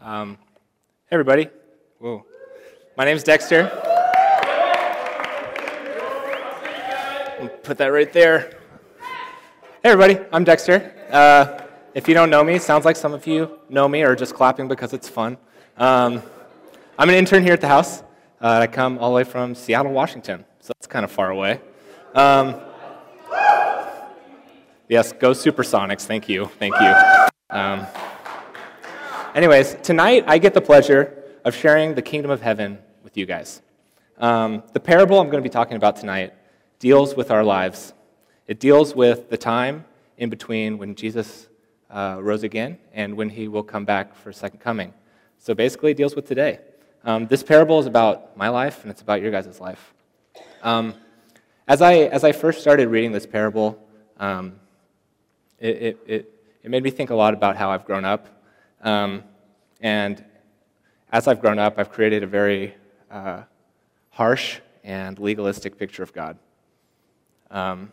Um, hey, everybody. Whoa. My name's Dexter. Put that right there. Hey, everybody. I'm Dexter. Uh, if you don't know me, sounds like some of you know me or just clapping because it's fun. Um, I'm an intern here at the house. Uh, I come all the way from Seattle, Washington, so that's kind of far away. Um, yes, go Supersonics. Thank you. Thank you. Um, anyways, tonight I get the pleasure of sharing the kingdom of heaven with you guys. Um, the parable I'm going to be talking about tonight deals with our lives. It deals with the time in between when Jesus uh, rose again and when he will come back for second coming. So basically, it deals with today. Um, this parable is about my life and it's about your guys' life. Um, as, I, as I first started reading this parable, um, it, it, it, it, made me think a lot about how I've grown up. Um, and as I've grown up, I've created a very uh, harsh and legalistic picture of God. Um,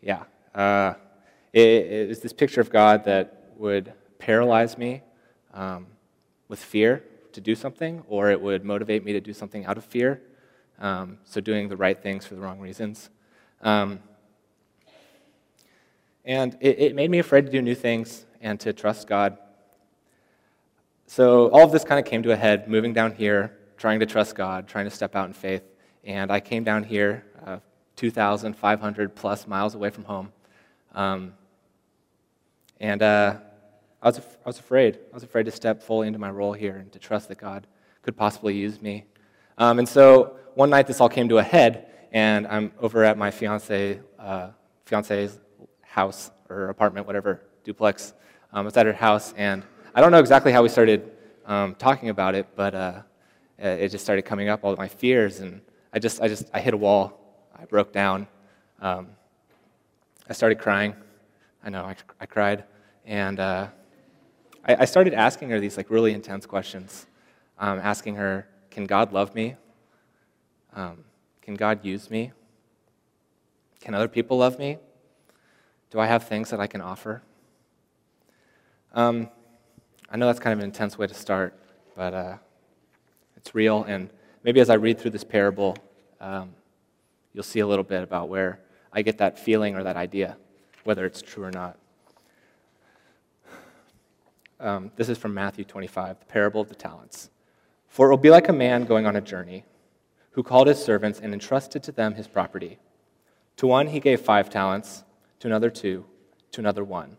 yeah. Uh, it, it was this picture of God that would paralyze me um, with fear to do something, or it would motivate me to do something out of fear. Um, so, doing the right things for the wrong reasons. Um, and it, it, made me afraid to do new things and to trust God. So, all of this kind of came to a head moving down here, trying to trust God, trying to step out in faith. And I came down here, uh, 2,500 plus miles away from home. Um, and uh, I, was, I was afraid. I was afraid to step fully into my role here and to trust that God could possibly use me. Um, and so one night this all came to a head, and I'm over at my fiance, uh, fiance's house or apartment, whatever, duplex. Um, it's at her house, and I don't know exactly how we started um, talking about it, but uh, it just started coming up, all my fears, and I just, I just, I hit a wall. I broke down. Um, I started crying. I know, I, I cried. And uh, I, I, started asking her these like really intense questions, um, asking her, can God love me? Um, can God use me? Can other people love me? Do I have things that I can offer? Um, I know that's kind of an intense way to start, but uh, it's real. And maybe as I read through this parable, um, you'll see a little bit about where I get that feeling or that idea whether it's true or not. Um, this is from Matthew 25, the parable of the talents. For it will be like a man going on a journey who called his servants and entrusted to them his property. To one he gave five talents, to another two, to another one,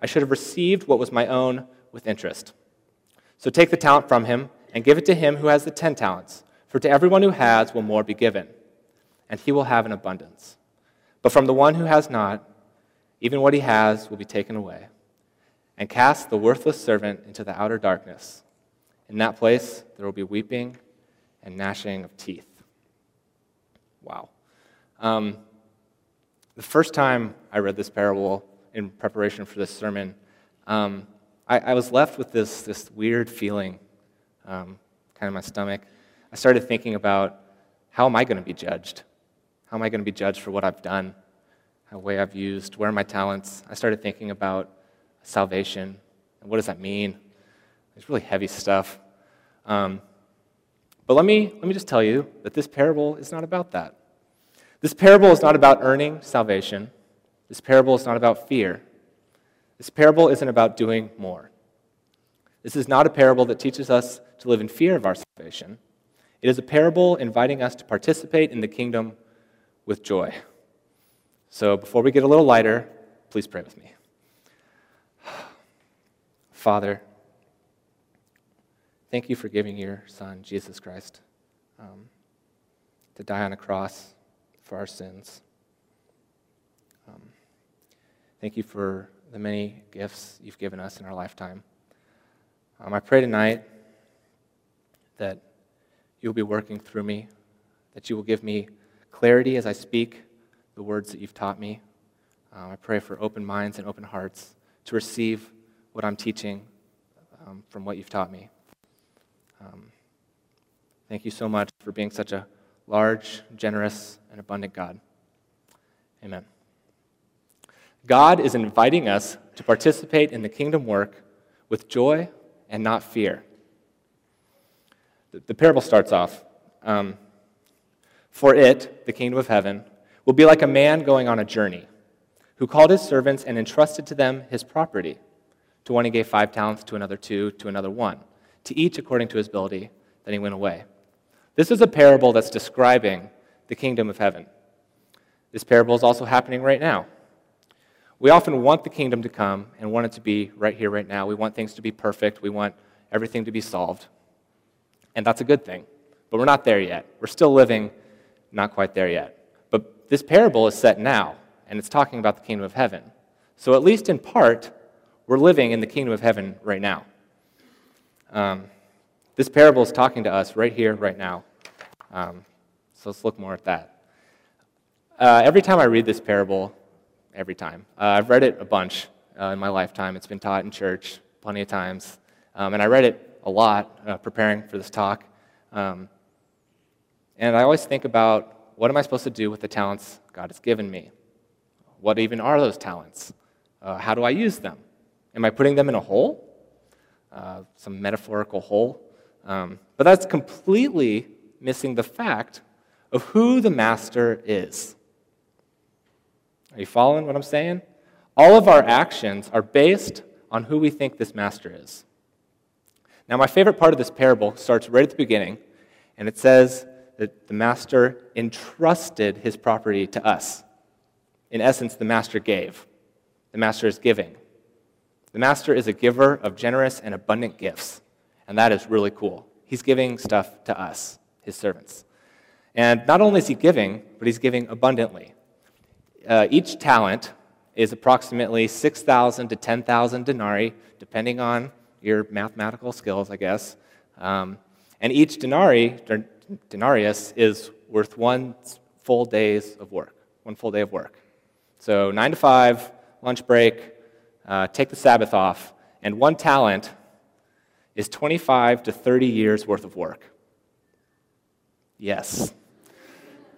I should have received what was my own with interest. So take the talent from him and give it to him who has the ten talents. For to everyone who has will more be given, and he will have an abundance. But from the one who has not, even what he has will be taken away. And cast the worthless servant into the outer darkness. In that place, there will be weeping and gnashing of teeth. Wow. Um, the first time I read this parable in preparation for this sermon, um, I, I, was left with this, this weird feeling. Um, kind of my stomach, I started thinking about how am I going to be judged? How am I going to be judged for what I've done, how way I've used, where are my talents? I started thinking about salvation and what does that mean? It's really heavy stuff. Um, but let me, let me just tell you that this parable is not about that. This parable is not about earning salvation. This parable is not about fear. This parable isn't about doing more. This is not a parable that teaches us to live in fear of our salvation. It is a parable inviting us to participate in the kingdom with joy. So before we get a little lighter, please pray with me. Father, thank you for giving your Son, Jesus Christ, um, to die on a cross for our sins. Thank you for the many gifts you've given us in our lifetime. Um, I pray tonight that you'll be working through me, that you will give me clarity as I speak the words that you've taught me. Um, I pray for open minds and open hearts to receive what I'm teaching um, from what you've taught me. Um, thank you so much for being such a large, generous, and abundant God. Amen. God is inviting us to participate in the kingdom work with joy and not fear. The, the parable starts off um, For it, the kingdom of heaven, will be like a man going on a journey who called his servants and entrusted to them his property. To one he gave five talents, to another two, to another one, to each according to his ability. Then he went away. This is a parable that's describing the kingdom of heaven. This parable is also happening right now. We often want the kingdom to come and want it to be right here, right now. We want things to be perfect. We want everything to be solved. And that's a good thing. But we're not there yet. We're still living not quite there yet. But this parable is set now, and it's talking about the kingdom of heaven. So, at least in part, we're living in the kingdom of heaven right now. Um, this parable is talking to us right here, right now. Um, so let's look more at that. Uh, every time I read this parable, every time, uh, I've read it a bunch uh, in my lifetime. It's been taught in church plenty of times. Um, and I read it a lot uh, preparing for this talk. Um, and I always think about what am I supposed to do with the talents God has given me? What even are those talents? Uh, how do I use them? Am I putting them in a hole? Uh, some metaphorical hole? Um, but that's completely missing the fact of who the master is. Are you following what I'm saying? All of our actions are based on who we think this master is. Now, my favorite part of this parable starts right at the beginning, and it says that the master entrusted his property to us. In essence, the master gave. The master is giving. The master is a giver of generous and abundant gifts. And that is really cool. He's giving stuff to us, his servants. And not only is he giving, but he's giving abundantly. Uh, each talent is approximately 6,000 to 10,000 denarii, depending on your mathematical skills, I guess. Um, and each denarii, denarius is worth one full day's of work, one full day of work. So nine to five, lunch break, uh, take the Sabbath off, and one talent is 25 to 30 years worth of work. Yes.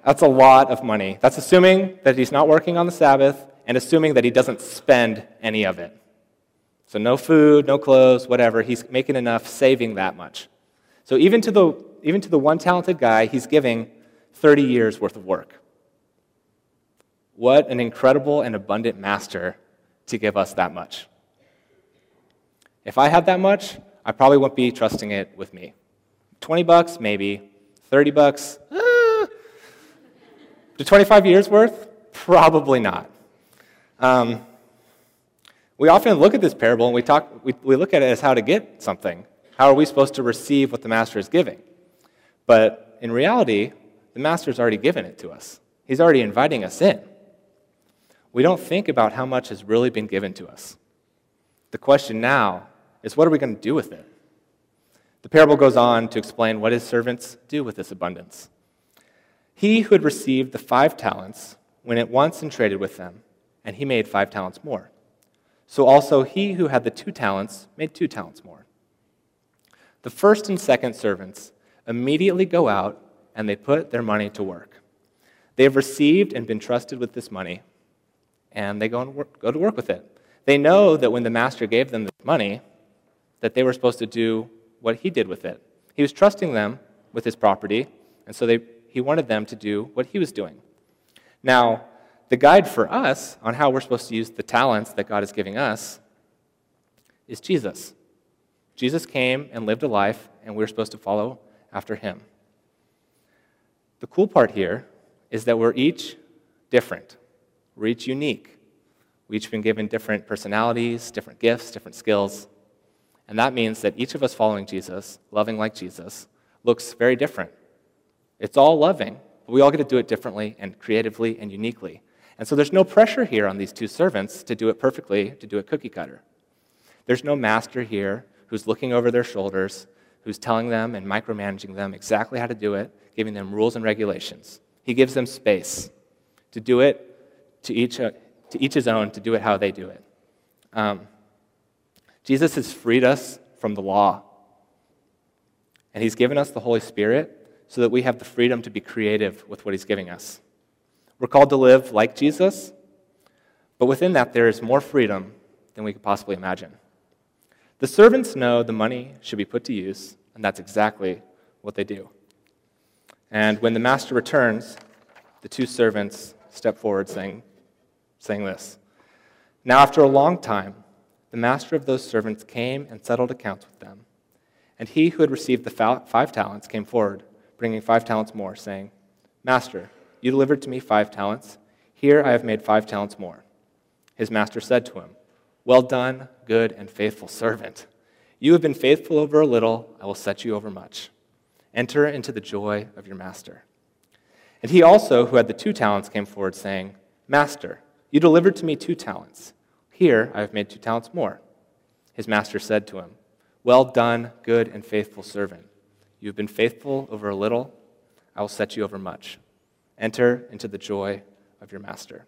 That's a lot of money. That's assuming that he's not working on the Sabbath and assuming that he doesn't spend any of it. So, no food, no clothes, whatever. He's making enough, saving that much. So, even to the, even to the one talented guy, he's giving 30 years worth of work. What an incredible and abundant master to give us that much. If I had that much, I probably wouldn't be trusting it with me. 20 bucks, maybe. 30 bucks, eh, to 25 years worth? Probably not. Um, we often look at this parable and we, talk, we, we look at it as how to get something. How are we supposed to receive what the master is giving? But in reality, the master's already given it to us. He's already inviting us in. We don't think about how much has really been given to us. The question now is what are we going to do with it? The parable goes on to explain what his servants do with this abundance. He who had received the five talents went at once and traded with them, and he made five talents more. So also he who had the two talents made two talents more. The first and second servants immediately go out and they put their money to work. They have received and been trusted with this money, and they go, and work, go to work with it. They know that when the master gave them this money, that they were supposed to do what he did with it. He was trusting them with his property, and so they, he wanted them to do what he was doing. Now, the guide for us on how we're supposed to use the talents that God is giving us is Jesus. Jesus came and lived a life, and we're supposed to follow after him. The cool part here is that we're each different, we're each unique. We've each been given different personalities, different gifts, different skills. And that means that each of us following Jesus, loving like Jesus, looks very different. It's all loving, but we all get to do it differently and creatively and uniquely. And so there's no pressure here on these two servants to do it perfectly, to do it cookie cutter. There's no master here who's looking over their shoulders, who's telling them and micromanaging them exactly how to do it, giving them rules and regulations. He gives them space to do it to each, uh, to each his own, to do it how they do it. Um, Jesus has freed us from the law, and he's given us the Holy Spirit so that we have the freedom to be creative with what he's giving us. We're called to live like Jesus, but within that, there is more freedom than we could possibly imagine. The servants know the money should be put to use, and that's exactly what they do. And when the master returns, the two servants step forward saying, saying this Now, after a long time, the master of those servants came and settled accounts with them. And he who had received the five talents came forward, bringing five talents more, saying, Master, you delivered to me five talents. Here I have made five talents more. His master said to him, Well done, good and faithful servant. You have been faithful over a little, I will set you over much. Enter into the joy of your master. And he also, who had the two talents, came forward, saying, Master, you delivered to me two talents. Here I have made two talents more. His master said to him, Well done, good and faithful servant. You have been faithful over a little, I will set you over much. Enter into the joy of your master.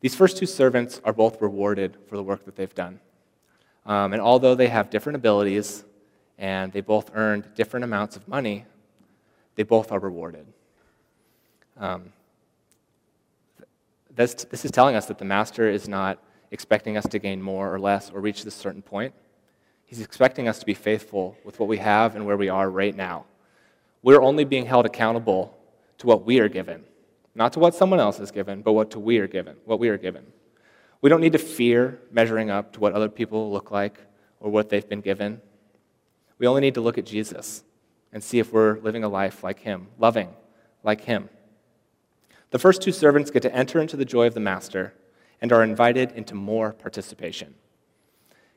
These first two servants are both rewarded for the work that they've done. Um, and although they have different abilities and they both earned different amounts of money, they both are rewarded. Um, this, this is telling us that the master is not expecting us to gain more or less or reach this certain point. He's expecting us to be faithful with what we have and where we are right now. We're only being held accountable to what we are given, not to what someone else is given, but what to we are given, what we are given. We don't need to fear measuring up to what other people look like or what they've been given. We only need to look at Jesus and see if we're living a life like him, loving like him. The first two servants get to enter into the joy of the master and are invited into more participation.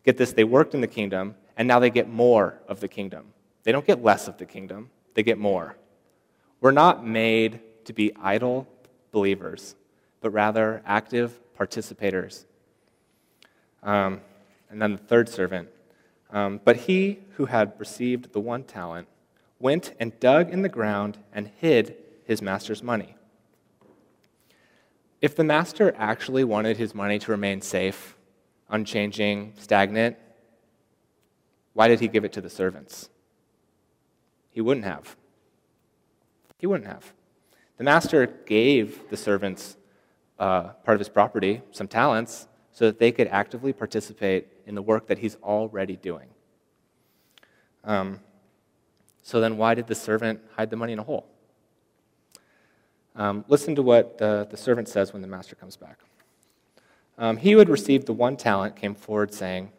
Get this, they worked in the kingdom, and now they get more of the kingdom. They don't get less of the kingdom, they get more. We're not made to be idle believers, but rather active participators. Um, and then the third servant. Um, but he who had received the one talent went and dug in the ground and hid his master's money. If the master actually wanted his money to remain safe, unchanging, stagnant, why did he give it to the servants? He wouldn't have. He wouldn't have. The master gave the servants uh, part of his property, some talents, so that they could actively participate in the work that he's already doing. Um, so then, why did the servant hide the money in a hole? Um, listen to what the, the, servant says when the master comes back. Um, he who had received the one talent came forward, saying,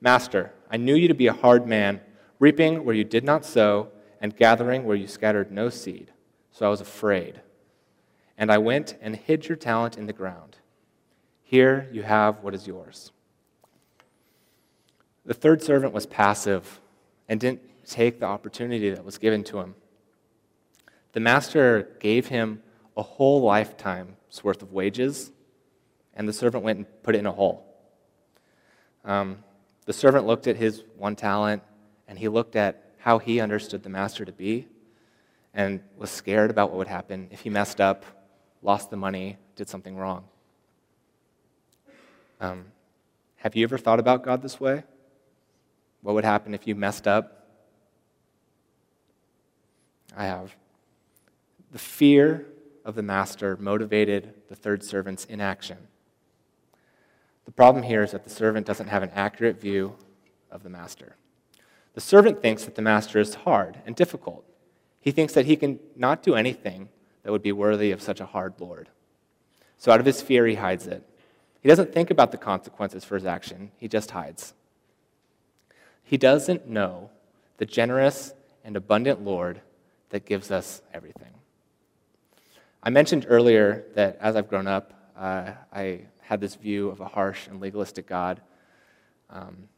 Master, I knew you to be a hard man, reaping where you did not sow, and gathering where you scattered no seed. So I was afraid. And I went and hid your talent in the ground. Here you have what is yours. The third servant was passive and didn't take the opportunity that was given to him. The master gave him a whole lifetime's worth of wages, and the servant went and put it in a hole. Um, the servant looked at his one talent, and he looked at how he understood the master to be, and was scared about what would happen if he messed up, lost the money, did something wrong. Um, have you ever thought about God this way? What would happen if you messed up? I have. The fear of the master motivated the third servant's inaction. The problem here is that the servant doesn't have an accurate view of the master. The servant thinks that the master is hard and difficult. He thinks that he can not do anything that would be worthy of such a hard Lord. So, out of his fear, he hides it. He doesn't think about the consequences for his action, he just hides. He doesn't know the generous and abundant Lord that gives us everything. I mentioned earlier that as I've grown up, uh, I had this view of a harsh and legalistic God. Um,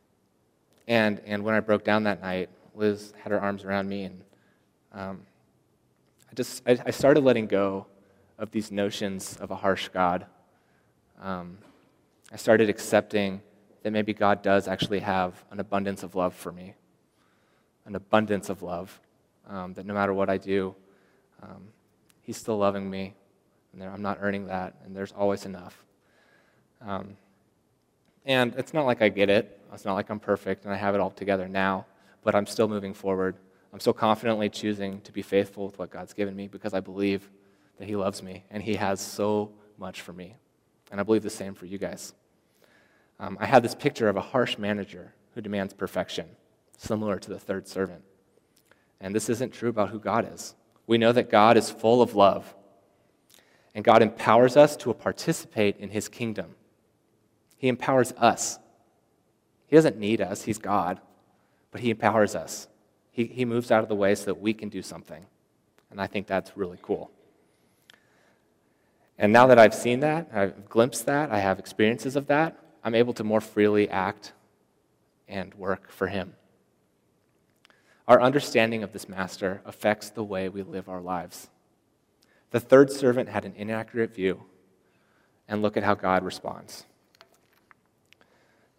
and, and when I broke down that night, Liz had her arms around me, and um, I just I, I, started letting go of these notions of a harsh God. Um, I started accepting that maybe God does actually have an abundance of love for me, an abundance of love, um, that no matter what I do, um, He's still loving me, and I'm not earning that, and there's always enough. Um, and it's not like I get it. It's not like I'm perfect and I have it all together now, but I'm still moving forward. I'm still confidently choosing to be faithful with what God's given me because I believe that He loves me and He has so much for me. And I believe the same for you guys. Um, I have this picture of a harsh manager who demands perfection, similar to the third servant. And this isn't true about who God is. We know that God is full of love, and God empowers us to participate in His kingdom. He empowers us. He doesn't need us, He's God, but He empowers us. He, he moves out of the way so that we can do something. And I think that's really cool. And now that I've seen that, I've glimpsed that, I have experiences of that, I'm able to more freely act and work for Him. Our understanding of this master affects the way we live our lives. The third servant had an inaccurate view, and look at how God responds.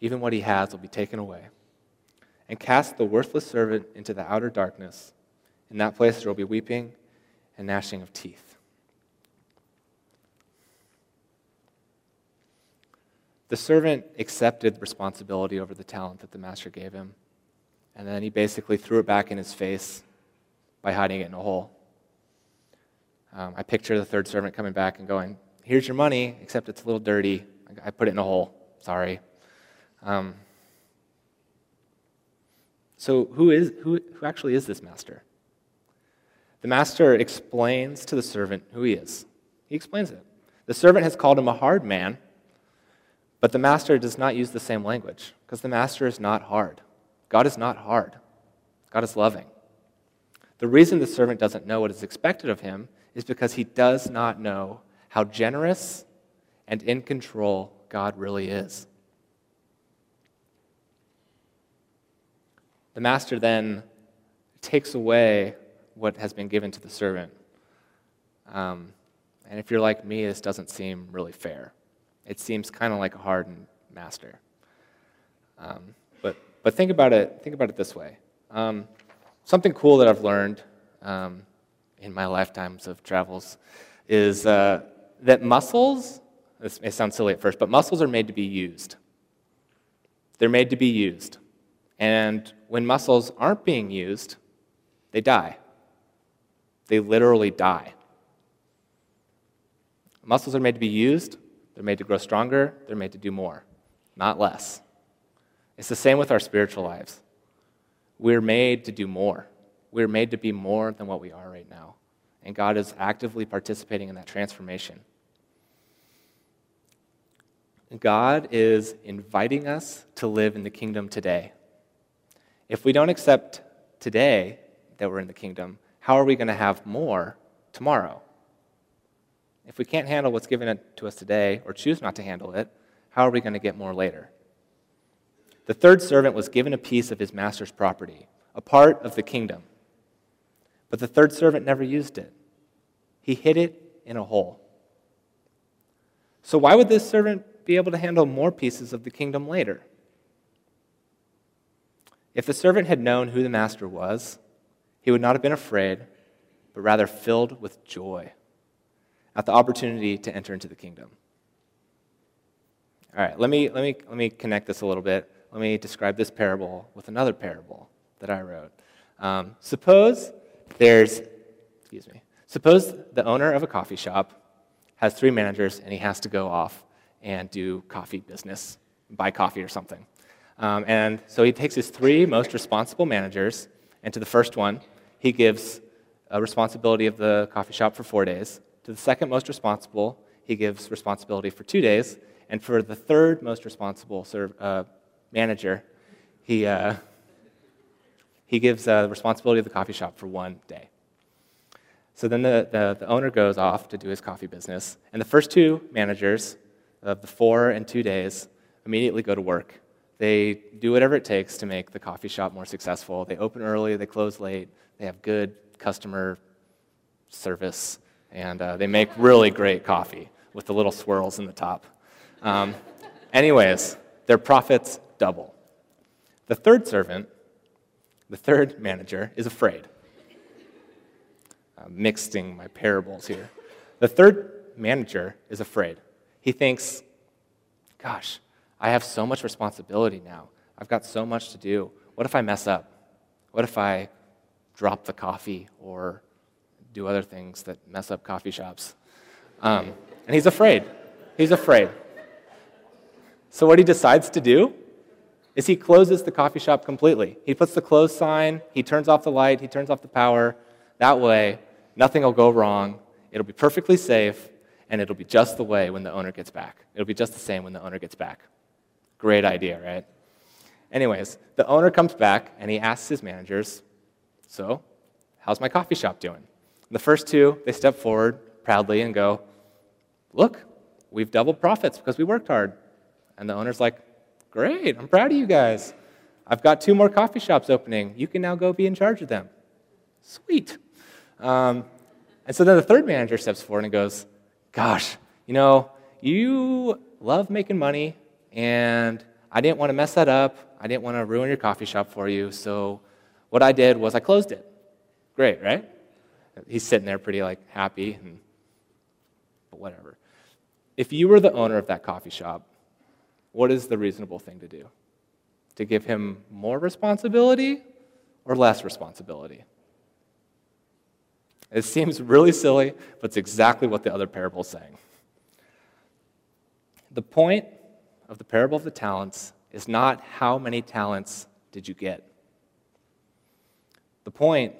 even what he has will be taken away. And cast the worthless servant into the outer darkness. In that place there will be weeping and gnashing of teeth. The servant accepted responsibility over the talent that the master gave him, and then he basically threw it back in his face by hiding it in a hole. Um, I picture the third servant coming back and going, Here's your money, except it's a little dirty. I put it in a hole. Sorry. Um, so, who, is, who, who actually is this master? The master explains to the servant who he is. He explains it. The servant has called him a hard man, but the master does not use the same language because the master is not hard. God is not hard, God is loving. The reason the servant doesn't know what is expected of him is because he does not know how generous and in control God really is. The master then takes away what has been given to the servant. Um, and if you're like me, this doesn't seem really fair. It seems kind of like a hardened master. Um, but, but think about it. Think about it this way. Um, something cool that I've learned um, in my lifetimes of travels is uh, that muscles. This may sound silly at first, but muscles are made to be used. They're made to be used. And when muscles aren't being used, they die. They literally die. Muscles are made to be used, they're made to grow stronger, they're made to do more, not less. It's the same with our spiritual lives. We're made to do more. We're made to be more than what we are right now. And God is actively participating in that transformation. God is inviting us to live in the kingdom today. If we don't accept today that we're in the kingdom, how are we going to have more tomorrow? If we can't handle what's given to us today or choose not to handle it, how are we going to get more later? The third servant was given a piece of his master's property, a part of the kingdom. But the third servant never used it, he hid it in a hole. So, why would this servant be able to handle more pieces of the kingdom later? If the servant had known who the master was, he would not have been afraid, but rather filled with joy at the opportunity to enter into the kingdom. All right, let me, let me, let me connect this a little bit. Let me describe this parable with another parable that I wrote. Um, suppose there's, excuse me, suppose the owner of a coffee shop has three managers and he has to go off and do coffee business, buy coffee or something. Um, and so he takes his three most responsible managers, and to the first one, he gives a responsibility of the coffee shop for four days. To the second most responsible, he gives responsibility for two days. And for the third most responsible serve, uh, manager, he, uh, he gives uh, responsibility of the coffee shop for one day. So then the, the, the, owner goes off to do his coffee business, and the first two managers of the four and two days immediately go to work. They do whatever it takes to make the coffee shop more successful. They open early, they close late, they have good customer service, and uh, they make really great coffee with the little swirls in the top. Um, anyways, their profits double. The third servant, the third manager, is afraid. I'm mixing my parables here. The third manager is afraid. He thinks, gosh, I have so much responsibility now. I've got so much to do. What if I mess up? What if I drop the coffee or do other things that mess up coffee shops? Um, and he's afraid. He's afraid. So, what he decides to do is he closes the coffee shop completely. He puts the close sign, he turns off the light, he turns off the power. That way, nothing will go wrong. It'll be perfectly safe, and it'll be just the way when the owner gets back. It'll be just the same when the owner gets back. Great idea, right? Anyways, the owner comes back and he asks his managers, So, how's my coffee shop doing? And the first two, they step forward proudly and go, Look, we've doubled profits because we worked hard. And the owner's like, Great, I'm proud of you guys. I've got two more coffee shops opening. You can now go be in charge of them. Sweet. Um, and so then the third manager steps forward and goes, Gosh, you know, you love making money, and I didn't want to mess that up. I didn't want to ruin your coffee shop for you. So what I did was I closed it. Great, right? He's sitting there pretty like happy, and, but whatever. If you were the owner of that coffee shop, what is the reasonable thing to do? To give him more responsibility or less responsibility? It seems really silly, but it's exactly what the other parable is saying. The point of the parable of the talents is not how many talents did you get. The point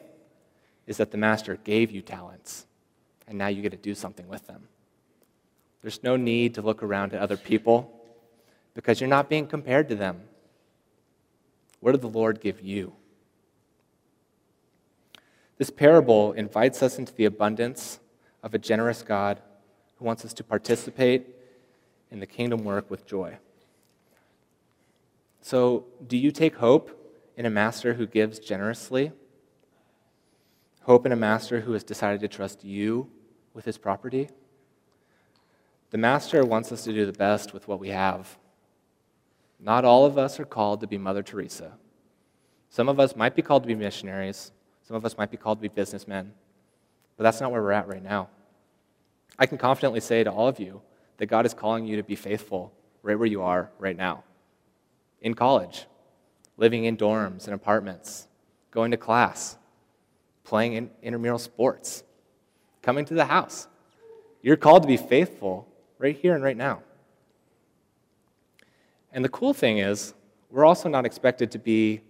is that the master gave you talents, and now you get to do something with them. There's no need to look around at other people because you're not being compared to them. What did the Lord give you? This parable invites us into the abundance of a generous God who wants us to participate in the kingdom work with joy. So, do you take hope in a master who gives generously? Hope in a master who has decided to trust you with his property? The master wants us to do the best with what we have. Not all of us are called to be Mother Teresa. Some of us might be called to be missionaries. Some of us might be called to be businessmen, but that's not where we're at right now. I can confidently say to all of you that God is calling you to be faithful right where you are right now. In college, living in dorms and apartments, going to class, playing in intramural sports, coming to the house. You're called to be faithful right here and right now. And the cool thing is, we're also not expected to be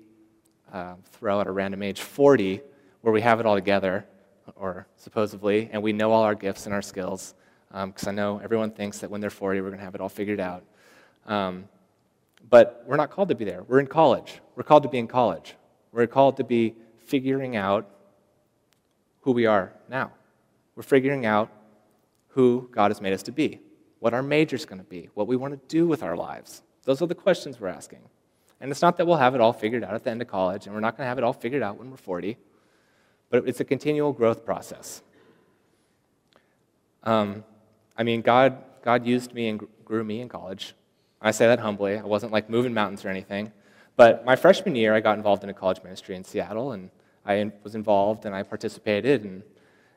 uh, throw out a random age 40 where we have it all together, or supposedly, and we know all our gifts and our skills. Because um, I know everyone thinks that when they're 40, we're going to have it all figured out. Um, but we're not called to be there. We're in college. We're called to be in college. We're called to be figuring out who we are now. We're figuring out who God has made us to be, what our major is going to be, what we want to do with our lives. Those are the questions we're asking. And it's not that we'll have it all figured out at the end of college, and we're not going to have it all figured out when we're 40, but it's a continual growth process. Um, I mean, God, God used me and grew me in college. I say that humbly. I wasn't like moving mountains or anything. But my freshman year, I got involved in a college ministry in Seattle, and I was involved and I participated. And,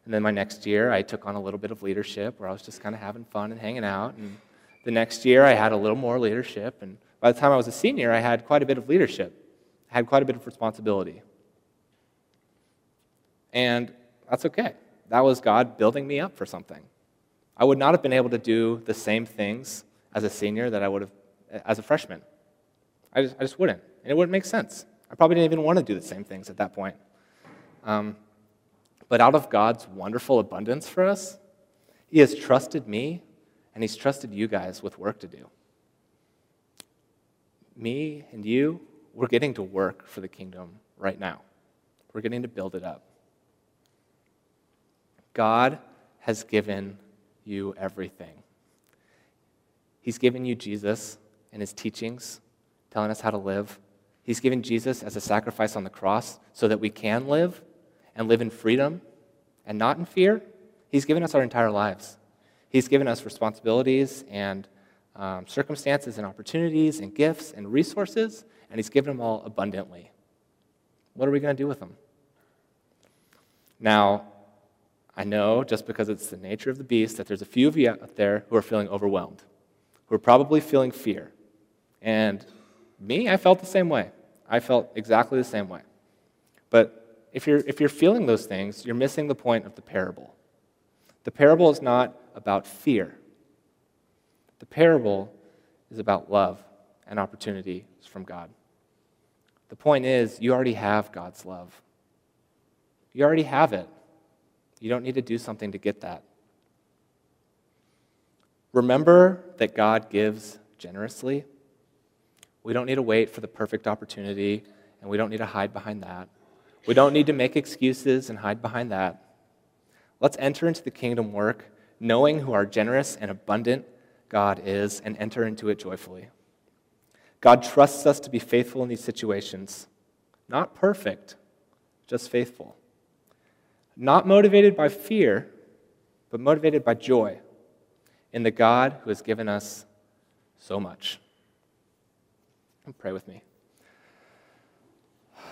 and then my next year, I took on a little bit of leadership where I was just kind of having fun and hanging out. And the next year, I had a little more leadership. And by the time I was a senior, I had quite a bit of leadership, I had quite a bit of responsibility. And that's okay. That was God building me up for something. I would not have been able to do the same things as a senior that I would have as a freshman. I just, I just wouldn't. And it wouldn't make sense. I probably didn't even want to do the same things at that point. Um, but out of God's wonderful abundance for us, He has trusted me and He's trusted you guys with work to do. Me and you, we're getting to work for the kingdom right now. We're getting to build it up. God has given you everything. He's given you Jesus and his teachings, telling us how to live. He's given Jesus as a sacrifice on the cross so that we can live and live in freedom and not in fear. He's given us our entire lives. He's given us responsibilities and um, circumstances and opportunities and gifts and resources, and He's given them all abundantly. What are we going to do with them? Now, I know just because it's the nature of the beast that there's a few of you out there who are feeling overwhelmed, who are probably feeling fear. And me, I felt the same way. I felt exactly the same way. But if you're, if you're feeling those things, you're missing the point of the parable. The parable is not about fear, the parable is about love and opportunities from God. The point is, you already have God's love. You already have it. You don't need to do something to get that. Remember that God gives generously. We don't need to wait for the perfect opportunity, and we don't need to hide behind that. We don't need to make excuses and hide behind that. Let's enter into the kingdom work knowing who our generous and abundant God is and enter into it joyfully. God trusts us to be faithful in these situations. Not perfect, just faithful not motivated by fear, but motivated by joy in the God who has given us so much. And pray with me.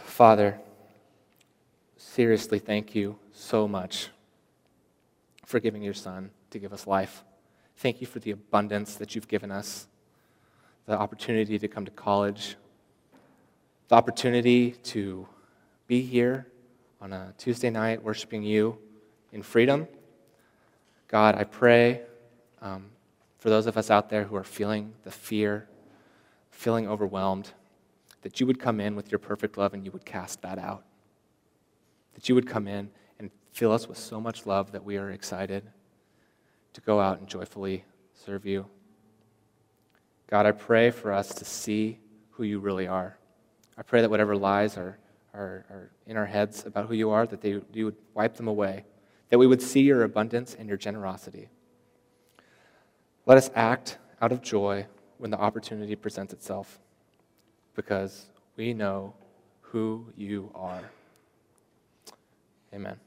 Father, seriously, thank you so much for giving your Son to give us life. Thank you for the abundance that you've given us, the opportunity to come to college, the opportunity to be here on a Tuesday night worshiping you in freedom. God, I pray um, for those of us out there who are feeling the fear, feeling overwhelmed, that you would come in with your perfect love and you would cast that out. That you would come in and fill us with so much love that we are excited to go out and joyfully serve you. God, I pray for us to see who you really are. I pray that whatever lies are are, in our heads about who you are, that they, you would wipe them away, that we would see your abundance and your generosity. Let us act out of joy when the opportunity presents itself, because we know who you are. Amen.